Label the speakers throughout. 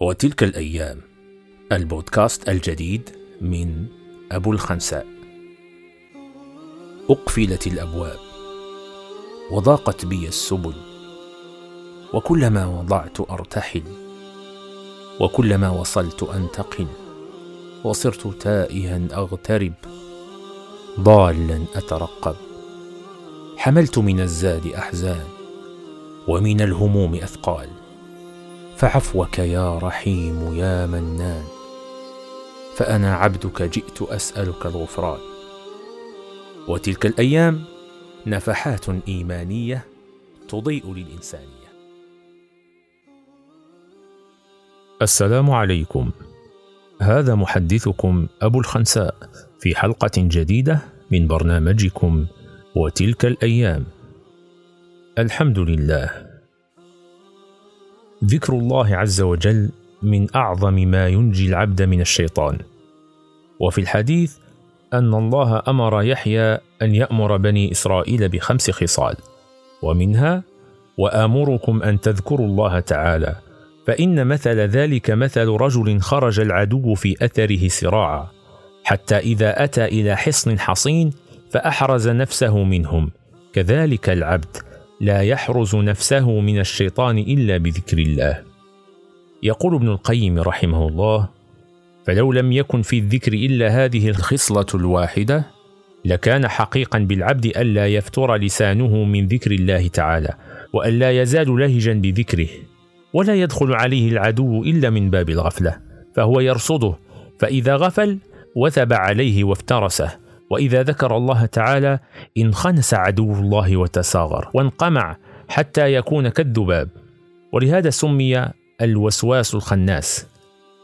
Speaker 1: وتلك الأيام البودكاست الجديد من أبو الخنساء. أقفلت الأبواب وضاقت بي السبل وكلما وضعت أرتحل وكلما وصلت أنتقل وصرت تائها أغترب ضالا أترقب. حملت من الزاد أحزان ومن الهموم أثقال. فعفوك يا رحيم يا منان. فأنا عبدك جئت أسألك الغفران. وتلك الأيام نفحات إيمانية تضيء للإنسانية.
Speaker 2: السلام عليكم. هذا محدثكم أبو الخنساء في حلقة جديدة من برنامجكم وتلك الأيام. الحمد لله. ذكر الله عز وجل من أعظم ما ينجي العبد من الشيطان. وفي الحديث أن الله أمر يحيى أن يأمر بني إسرائيل بخمس خصال ومنها وآمركم أن تذكروا الله تعالى فإن مثل ذلك مثل رجل خرج العدو في أثره سراعا حتى إذا أتى إلى حصن حصين فأحرز نفسه منهم كذلك العبد. لا يحرز نفسه من الشيطان إلا بذكر الله. يقول ابن القيم رحمه الله فلو لم يكن في الذكر إلا هذه الخصلة الواحدة لكان حقيقا بالعبد ألا يفتر لسانه من ذكر الله تعالى وألا يزال لهجا بذكره ولا يدخل عليه العدو إلا من باب الغفلة فهو يرصده فإذا غفل وثب عليه وافترسه وإذا ذكر الله تعالى انخنس عدو الله وتساغر وانقمع حتى يكون كالذباب. ولهذا سمي الوسواس الخناس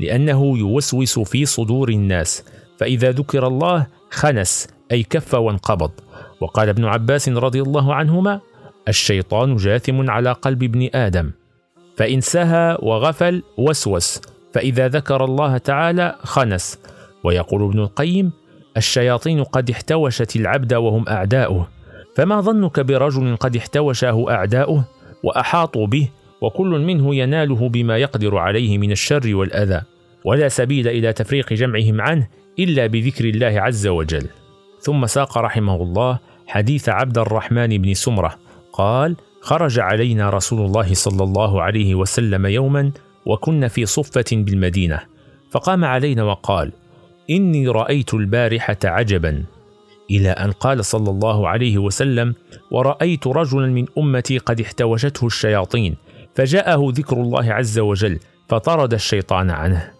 Speaker 2: لأنه يوسوس في صدور الناس. فإذا ذكر الله خنس أي كف وانقبض. وقال ابن عباس رضي الله عنهما الشيطان جاثم على قلب ابن آدم. فإن سهى وغفل وسوس. فإذا ذكر الله تعالى خنس. ويقول ابن القيم الشياطين قد احتوشت العبد وهم أعداؤه. فما ظنك برجل قد احتوشه أعداؤه وأحاطوا به وكل منه يناله بما يقدر عليه من الشر والأذى. ولا سبيل إلى تفريق جمعهم عنه إلا بذكر الله عز وجل. ثم ساق رحمه الله حديث عبد الرحمن بن سمرة. قال خرج علينا رسول الله صلى الله عليه وسلم يوما وكنا في صفة بالمدينة. فقام علينا وقال إني رأيت البارحة عجبا. إلى أن قال صلى الله عليه وسلم ورأيت رجلا من أمتي قد احتوشته الشياطين فجاءه ذكر الله عز وجل فطرد الشيطان عنه.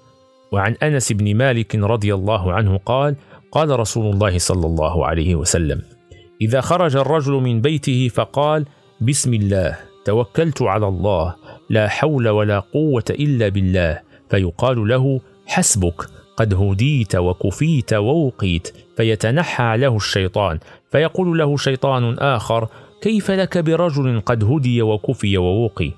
Speaker 2: وعن أنس بن مالك رضي الله عنه قال قال رسول الله صلى الله عليه وسلم إذا خرج الرجل من بيته فقال بسم الله توكلت على الله لا حول ولا قوة إلا بالله. فيقال له حسبك. قد هديت وكفيت ووقيت فيتنحى له الشيطان فيقول له شيطان آخر كيف لك برجل قد هدي وكفي ووقي؟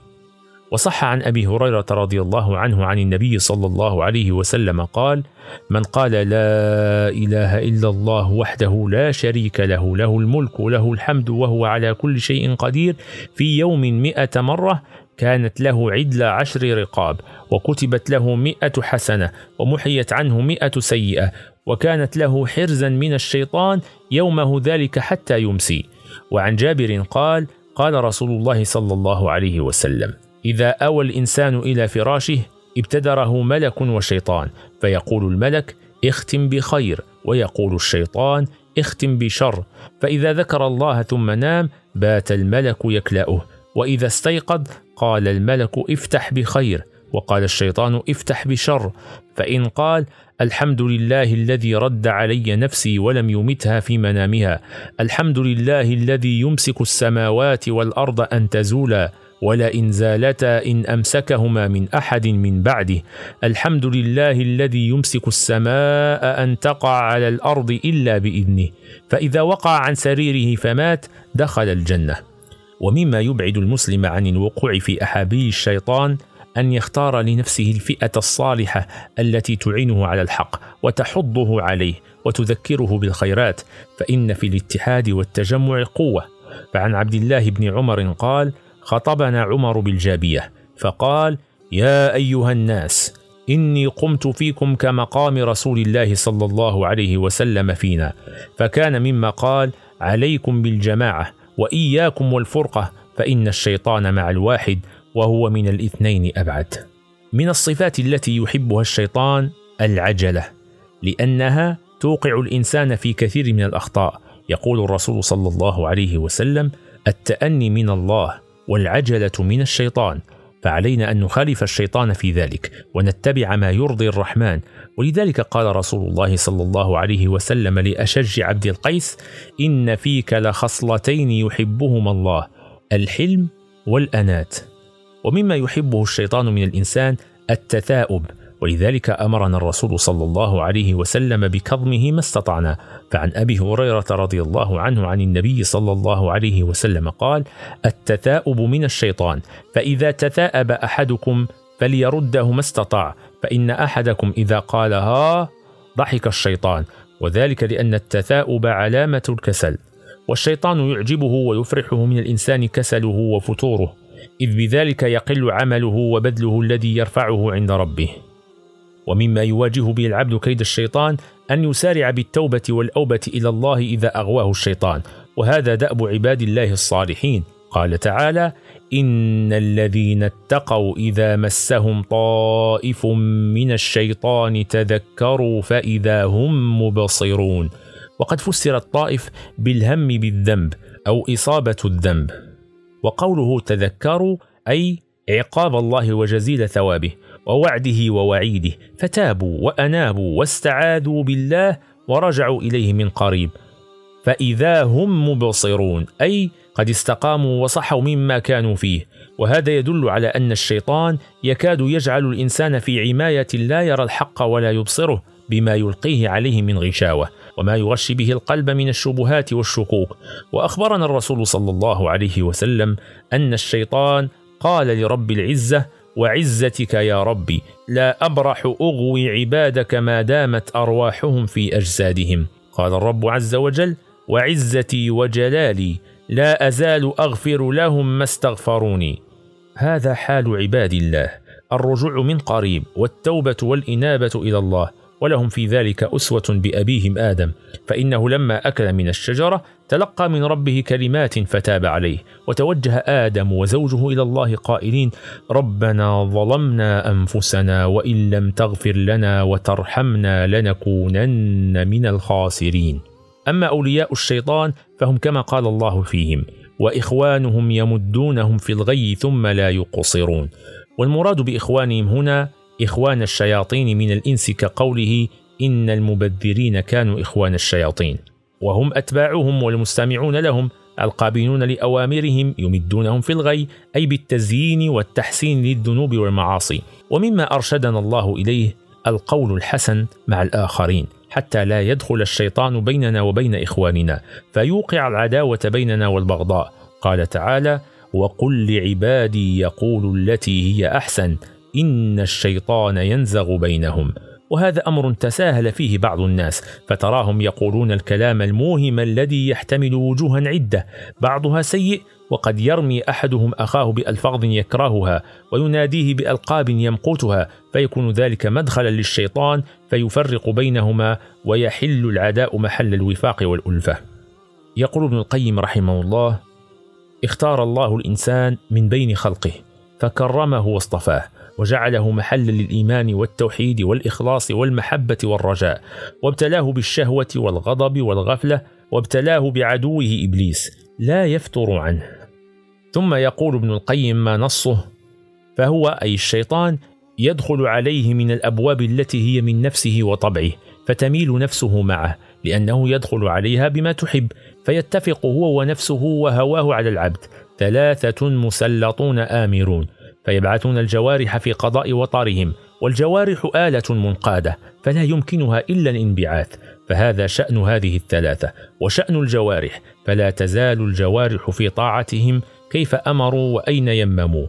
Speaker 2: وصح عن أبي هريرة رضي الله عنه عن النبي صلى الله عليه وسلم قال من قال لا إله إلا الله وحده لا شريك له له الملك وله الحمد وهو على كل شيء قدير في يوم مئة مرة كانت له عدل عشر رقاب وكتبت له مئة حسنة ومحيت عنه مئة سيئة وكانت له حرزا من الشيطان يومه ذلك حتى يمسي. وعن جابر قال قال رسول الله صلى الله عليه وسلم إذا أوى الإنسان إلى فراشه ابتدره ملك وشيطان فيقول الملك اختم بخير ويقول الشيطان اختم بشر فإذا ذكر الله ثم نام بات الملك يكلأه وإذا استيقظ قال الملك افتح بخير وقال الشيطان افتح بشر فإن قال الحمد لله الذي رد علي نفسي ولم يمتها في منامها الحمد لله الذي يمسك السماوات والأرض أن تزولا ولئن زالتا إن أمسكهما من أحد من بعده الحمد لله الذي يمسك السماء أن تقع على الأرض إلا بإذنه فإذا وقع عن سريره فمات دخل الجنة. ومما يبعد المسلم عن الوقوع في أحابي الشيطان أن يختار لنفسه الفئة الصالحة التي تعينه على الحق وتحضه عليه وتذكره بالخيرات فإن في الاتحاد والتجمع قوة. فعن عبد الله بن عمر قال: خطبنا عمر بالجابية فقال يا أيها الناس إني قمت فيكم كمقام رسول الله صلى الله عليه وسلم فينا. فكان مما قال عليكم بالجماعة. وإياكم والفرقة فإن الشيطان مع الواحد وهو من الاثنين أبعد. من الصفات التي يحبها الشيطان العجلة لأنها توقع الإنسان في كثير من الأخطاء. يقول الرسول صلى الله عليه وسلم التأني من الله والعجلة من الشيطان. فعلينا أن نخالف الشيطان في ذلك ونتبع ما يرضي الرحمن. ولذلك قال رسول الله صلى الله عليه وسلم لأشج عبد القيس إن فيك لخصلتين يحبهما الله الحلم والأنات. ومما يحبه الشيطان من الإنسان التثاؤب. ولذلك أمرنا الرسول صلى الله عليه وسلم بكظمه ما استطعنا. فعن أبي هريرة رضي الله عنه عن النبي صلى الله عليه وسلم قال التثاؤب من الشيطان فإذا تثاءب أحدكم فليرده ما استطاع فإن أحدكم إذا قال ها ضحك الشيطان وذلك لأن التثاؤب علامة الكسل والشيطان يعجبه ويفرحه من الإنسان كسله وفتوره إذ بذلك يقل عمله وبذله الذي يرفعه عند ربه. ومما يواجه به العبد كيد الشيطان أن يسارع بالتوبة والأوبة إلى الله إذا أغواه الشيطان. وهذا دأب عباد الله الصالحين. قال تعالى إن الذين اتقوا إذا مسهم طائف من الشيطان تذكروا فإذا هم مبصرون. وقد فسر الطائف بالهم بالذنب أو إصابة الذنب. وقوله تذكروا أي عقاب الله وجزيل ثوابه. ووعده ووعيده فتابوا وأنابوا واستعاذوا بالله ورجعوا إليه من قريب. فإذا هم مبصرون أي قد استقاموا وصحوا مما كانوا فيه. وهذا يدل على أن الشيطان يكاد يجعل الإنسان في عماية لا يرى الحق ولا يبصره بما يلقيه عليه من غشاوة وما يغشي به القلب من الشبهات والشكوك وأخبرنا الرسول صلى الله عليه وسلم أن الشيطان قال لرب العزة وعزتك يا ربي لا أبرح أغوي عبادك ما دامت أرواحهم في أجسادهم. قال الرب عز وجل وعزتي وجلالي لا أزال أغفر لهم ما استغفروني. هذا حال عباد الله الرجوع من قريب والتوبة والإنابة إلى الله. ولهم في ذلك أسوة بأبيهم آدم فإنه لما أكل من الشجرة تلقى من ربه كلمات فتاب عليه وتوجه آدم وزوجه إلى الله قائلين ربنا ظلمنا أنفسنا وإن لم تغفر لنا وترحمنا لنكونن من الخاسرين. أما أولياء الشيطان فهم كما قال الله فيهم وإخوانهم يمدونهم في الغي ثم لا يقصرون. والمراد بإخوانهم هنا إخوان الشياطين من الإنس كقوله إن المبذرين كانوا إخوان الشياطين. وهم أتباعهم والمستمعون لهم القابلون لأوامرهم يمدونهم في الغي أي بالتزيين والتحسين للذنوب والمعاصي. ومما أرشدنا الله إليه القول الحسن مع الآخرين حتى لا يدخل الشيطان بيننا وبين إخواننا فيوقع العداوة بيننا والبغضاء. قال تعالى وقل لعبادي يقول التي هي أحسن إن الشيطان ينزغ بينهم. وهذا أمر تساهل فيه بعض الناس فتراهم يقولون الكلام الموهم الذي يحتمل وجوها عدة. بعضها سيء وقد يرمي أحدهم أخاه بألفاظ يكرهها ويناديه بألقاب يمقتها فيكون ذلك مدخلا للشيطان فيفرق بينهما ويحل العداء محل الوفاق والألفة. يقول ابن القيم رحمه الله اختار الله الإنسان من بين خلقه فكرمه واصطفاه وجعله محلا للإيمان والتوحيد والإخلاص والمحبة والرجاء وابتلاه بالشهوة والغضب والغفلة وابتلاه بعدوه إبليس لا يفتر عنه. ثم يقول ابن القيم ما نصه؟ فهو أي الشيطان يدخل عليه من الأبواب التي هي من نفسه وطبعه فتميل نفسه معه لأنه يدخل عليها بما تحب فيتفق هو ونفسه وهواه على العبد ثلاثة مسلطون آمرون. فيبعثون الجوارح في قضاء وطرهم والجوارح آلة منقادة فلا يمكنها إلا الانبعاث فهذا شأن هذه الثلاثة وشأن الجوارح فلا تزال الجوارح في طاعتهم كيف أمروا وأين يمموا.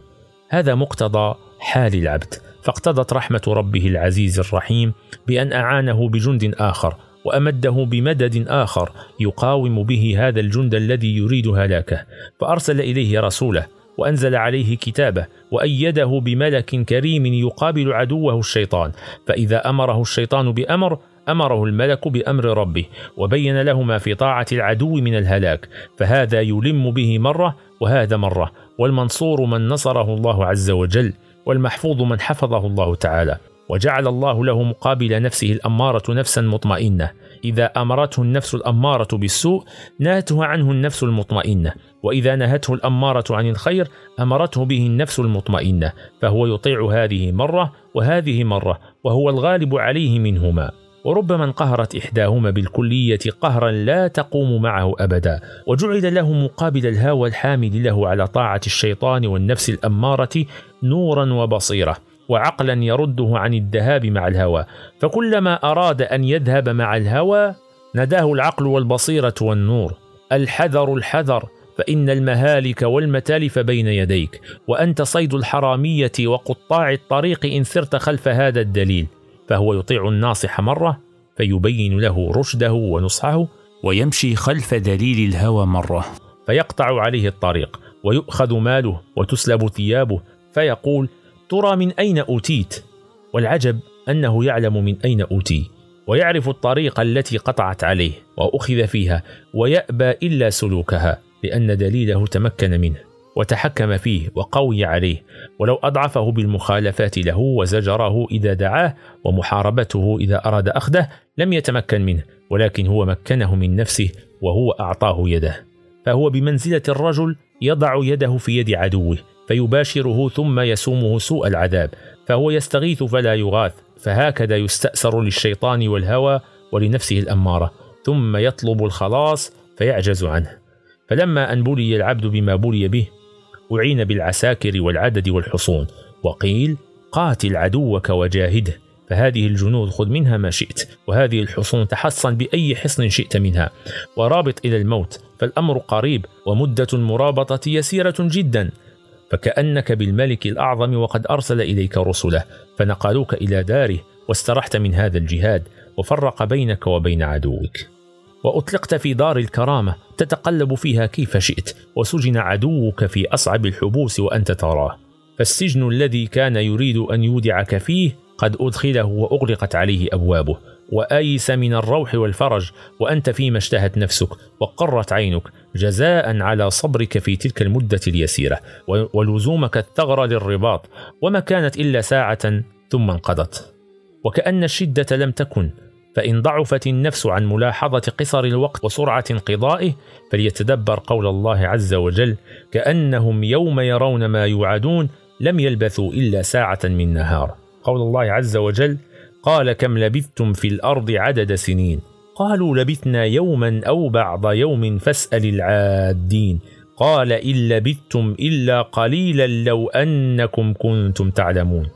Speaker 2: هذا مقتضى حال العبد فاقتضت رحمة ربه العزيز الرحيم بأن أعانه بجند آخر وأمده بمدد آخر يقاوم به هذا الجند الذي يريد هلاكه فأرسل إليه رسوله وأنزل عليه كتابه وأيده بملك كريم يقابل عدوه الشيطان. فإذا أمره الشيطان بأمر أمره الملك بأمر ربه وبين له ما في طاعة العدو من الهلاك. فهذا يلم به مرة وهذا مرة والمنصور من نصره الله عز وجل والمحفوظ من حفظه الله تعالى. وجعل الله له مقابل نفسه الأمارة نفسا مطمئنة. إذا أمرته النفس الأمارة بالسوء نهته عنه النفس المطمئنة. وإذا نهته الأمارة عن الخير أمرته به النفس المطمئنة. فهو يطيع هذه مرة وهذه مرة وهو الغالب عليه منهما. وربما انقهرت إحداهما بالكلية قهرا لا تقوم معه أبدا. وجعل له مقابل الهوى الحامل له على طاعة الشيطان والنفس الأمارة نورا وبصيرة وعقلا يرده عن الذهاب مع الهوى. فكلما أراد أن يذهب مع الهوى نداه العقل والبصيرة والنور. الحذر الحذر فإن المهالك والمتالف بين يديك. وأنت صيد الحرامية وقطاع الطريق إن سرت خلف هذا الدليل. فهو يطيع الناصح مرة فيبين له رشده ونصحه
Speaker 1: ويمشي خلف دليل الهوى مرة.
Speaker 2: فيقطع عليه الطريق ويؤخذ ماله وتسلب ثيابه. فيقول ترى من أين أوتيت؟ والعجب أنه يعلم من أين أوتي ويعرف الطريق التي قطعت عليه وأخذ فيها ويأبى إلا سلوكها لأن دليله تمكن منه وتحكم فيه وقوي عليه ولو أضعفه بالمخالفات له وزجره إذا دعاه ومحاربته إذا أراد أخذه لم يتمكن منه ولكن هو مكنه من نفسه وهو أعطاه يده. فهو بمنزلة الرجل يضع يده في يد عدوه فيباشره ثم يسومه سوء العذاب فهو يستغيث فلا يغاث فهكذا يستأسر للشيطان والهوى ولنفسه الأمارة ثم يطلب الخلاص فيعجز عنه. فلما أن بلي العبد بما بلي به أعين بالعساكر والعدد والحصون وقيل قاتل عدوك وجاهده. فهذه الجنود خذ منها ما شئت وهذه الحصون تحصن بأي حصن شئت منها. ورابط إلى الموت فالأمر قريب ومدة المرابطة يسيرة جدا. فكأنك بالملك الأعظم وقد أرسل إليك رسله فنقلوك إلى داره واسترحت من هذا الجهاد وفرق بينك وبين عدوك. وأطلقت في دار الكرامة تتقلب فيها كيف شئت وسجن عدوك في أصعب الحبوس وأنت تراه. فالسجن الذي كان يريد أن يودعك فيه قد أدخله وأغلقت عليه أبوابه. وأيس من الروح والفرج وأنت فيما اشتهت نفسك وقرت عينك جزاء على صبرك في تلك المدة اليسيرة. ولزومك الثغر للرباط وما كانت إلا ساعة ثم انقضت. وكأن الشدة لم تكن فإن ضعفت النفس عن ملاحظة قصر الوقت وسرعة انقضائه فليتدبر قول الله عز وجل كأنهم يوم يرون ما يوعدون لم يلبثوا إلا ساعة من نهار. قول الله عز وجل قال كم لبثتم في الأرض عدد سنين؟ قالوا لبثنا يوما أو بعض يوم فاسأل العادين. قال إن لبثتم إلا قليلا لو أنكم كنتم تعلمون.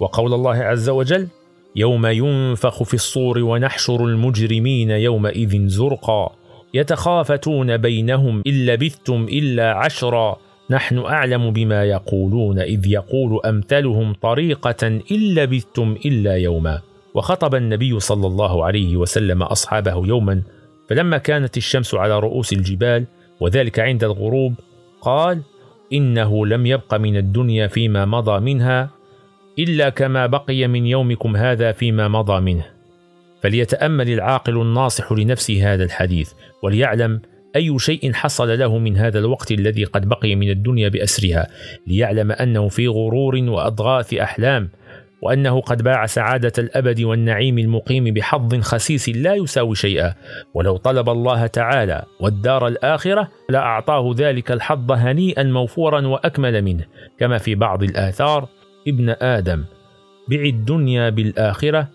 Speaker 2: وقول الله عز وجل يوم ينفخ في الصور ونحشر المجرمين يومئذ زرقا يتخافتون بينهم إن لبثتم إلا عشرا. نحن أعلم بما يقولون إذ يقول أمثلهم طريقة إن لبثتم إلا يوما. وخطب النبي صلى الله عليه وسلم أصحابه يوما فلما كانت الشمس على رؤوس الجبال وذلك عند الغروب قال إنه لم يبق من الدنيا فيما مضى منها إلا كما بقي من يومكم هذا فيما مضى منه. فليتأمل العاقل الناصح لنفسه هذا الحديث وليعلم أي شيء حصل له من هذا الوقت الذي قد بقي من الدنيا بأسرها ليعلم أنه في غرور وأضغاث أحلام وأنه قد باع سعادة الأبد والنعيم المقيم بحظ خسيس لا يساوي شيئا. ولو طلب الله تعالى والدار الآخرة لأعطاه ذلك الحظ هنيئا موفورا وأكمل منه كما في بعض الآثار ابن آدم بع الدنيا بالآخرة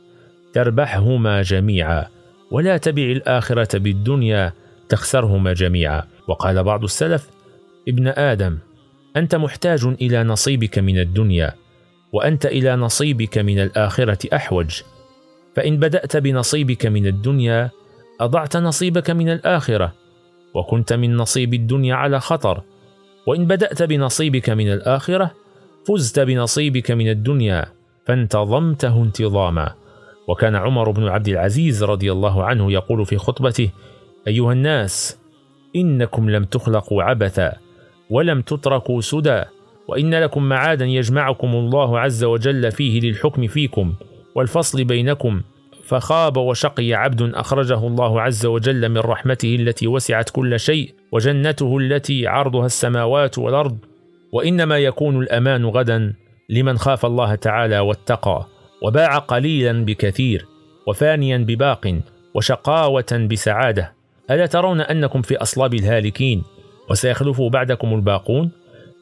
Speaker 2: تربحهما جميعا ولا تبع الآخرة بالدنيا تخسرهما جميعا. وقال بعض السلف ابن آدم أنت محتاج إلى نصيبك من الدنيا وأنت إلى نصيبك من الآخرة أحوج. فإن بدأت بنصيبك من الدنيا أضعت نصيبك من الآخرة وكنت من نصيب الدنيا على خطر. وإن بدأت بنصيبك من الآخرة فزت بنصيبك من الدنيا فانتظمته انتظاما. وكان عمر بن عبد العزيز رضي الله عنه يقول في خطبته أيها الناس إنكم لم تخلقوا عبثا ولم تتركوا سدى وإن لكم معادا يجمعكم الله عز وجل فيه للحكم فيكم والفصل بينكم فخاب وشقي عبد أخرجه الله عز وجل من رحمته التي وسعت كل شيء وجنته التي عرضها السماوات والأرض وإنما يكون الأمان غدا لمن خاف الله تعالى واتقى وباع قليلا بكثير وفانيا بباق وشقاوة بسعادة. ألا ترون أنكم في أصلاب الهالكين وسيخلف بعدكم الباقون؟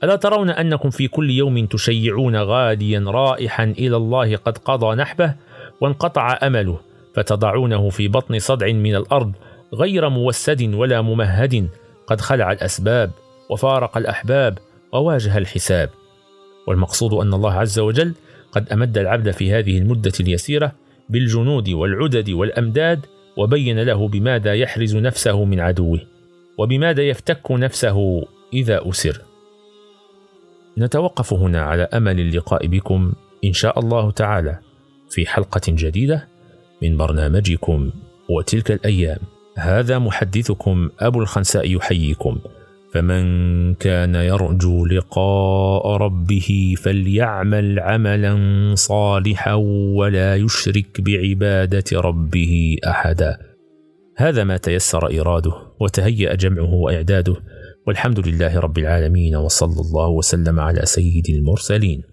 Speaker 2: ألا ترون أنكم في كل يوم تشيعون غاديا رائحا إلى الله قد قضى نحبه وانقطع أمله فتضعونه في بطن صدع من الأرض غير موسد ولا ممهد قد خلع الأسباب وفارق الأحباب وواجه الحساب. والمقصود أن الله عز وجل قد أمد العبد في هذه المدة اليسيرة بالجنود والعدد والأمداد وبين له بماذا يحرز نفسه من عدوه وبماذا يفتك نفسه إذا أسر. نتوقف هنا على أمل اللقاء بكم إن شاء الله تعالى في حلقة جديدة من برنامجكم وتلك الأيام. هذا محدثكم أبو الخنساء يحييكم. فمن كان يرجو لقاء ربه فليعمل عملا صالحا ولا يشرك بعبادة ربه أحدا. هذا ما تيسر إراده وتهيأ جمعه وإعداده. والحمد لله رب العالمين وصلى الله وسلم على سيد المرسلين.